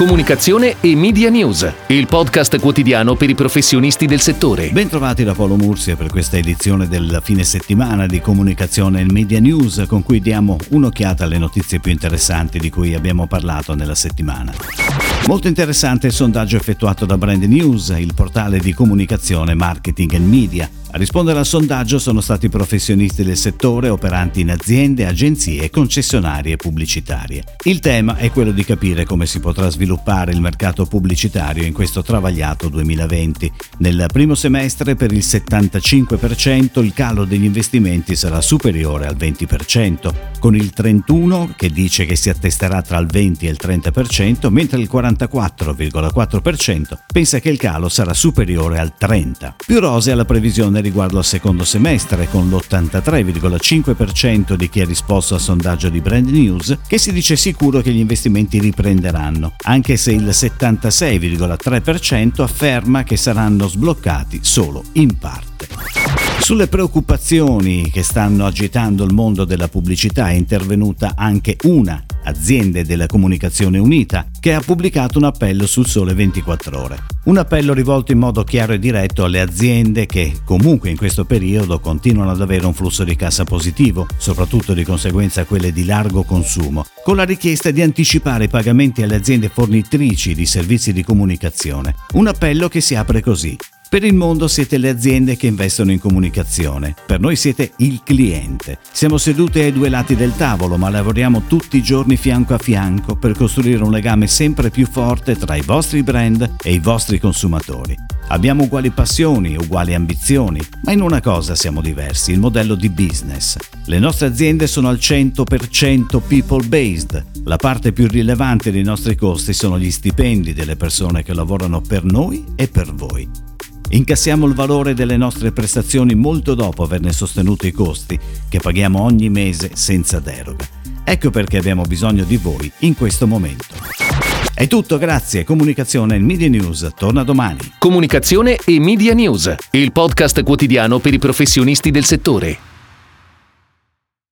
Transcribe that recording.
Comunicazione e Media News, il podcast quotidiano per i professionisti del settore. Bentrovati da Paolo Mursia per questa edizione del fine settimana di Comunicazione e Media News con cui diamo un'occhiata alle notizie più interessanti di cui abbiamo parlato nella settimana. Molto interessante il sondaggio effettuato da Brand News, il portale di comunicazione, marketing e media. A rispondere al sondaggio sono stati professionisti del settore operanti in aziende, agenzie, concessionarie e pubblicitarie. Il tema è quello di capire come si potrà sviluppare il mercato pubblicitario in questo travagliato 2020. Nel primo semestre per il 75% il calo degli investimenti sarà superiore al 20%, con il 31% che dice che si attesterà tra il 20 e il 30%, mentre il 44,4% pensa che il calo sarà superiore al 30%. Più rose alla previsione riguardo al secondo semestre, con l'83,5% di chi ha risposto al sondaggio di Brand News che si dice sicuro che gli investimenti riprenderanno, anche se il 76,3% afferma che saranno sbloccati solo in parte. Sulle preoccupazioni che stanno agitando il mondo della pubblicità è intervenuta anche una aziende della comunicazione unita, che ha pubblicato un appello sul Sole 24 ore. Un appello rivolto in modo chiaro e diretto alle aziende che comunque in questo periodo continuano ad avere un flusso di cassa positivo, soprattutto di conseguenza quelle di largo consumo, con la richiesta di anticipare i pagamenti alle aziende fornitrici di servizi di comunicazione. Un appello che si apre così. Per il mondo siete le aziende che investono in comunicazione, per noi siete il cliente. Siamo seduti ai due lati del tavolo, ma lavoriamo tutti i giorni fianco a fianco per costruire un legame sempre più forte tra i vostri brand e i vostri consumatori. Abbiamo uguali passioni, uguali ambizioni, ma in una cosa siamo diversi, il modello di business. Le nostre aziende sono al 100% people based. La parte più rilevante dei nostri costi sono gli stipendi delle persone che lavorano per noi e per voi. Incassiamo il valore delle nostre prestazioni molto dopo averne sostenuto i costi, che paghiamo ogni mese senza deroga. Ecco perché abbiamo bisogno di voi in questo momento. È tutto, grazie. Comunicazione e Media News torna domani. Comunicazione e Media News, il podcast quotidiano per i professionisti del settore.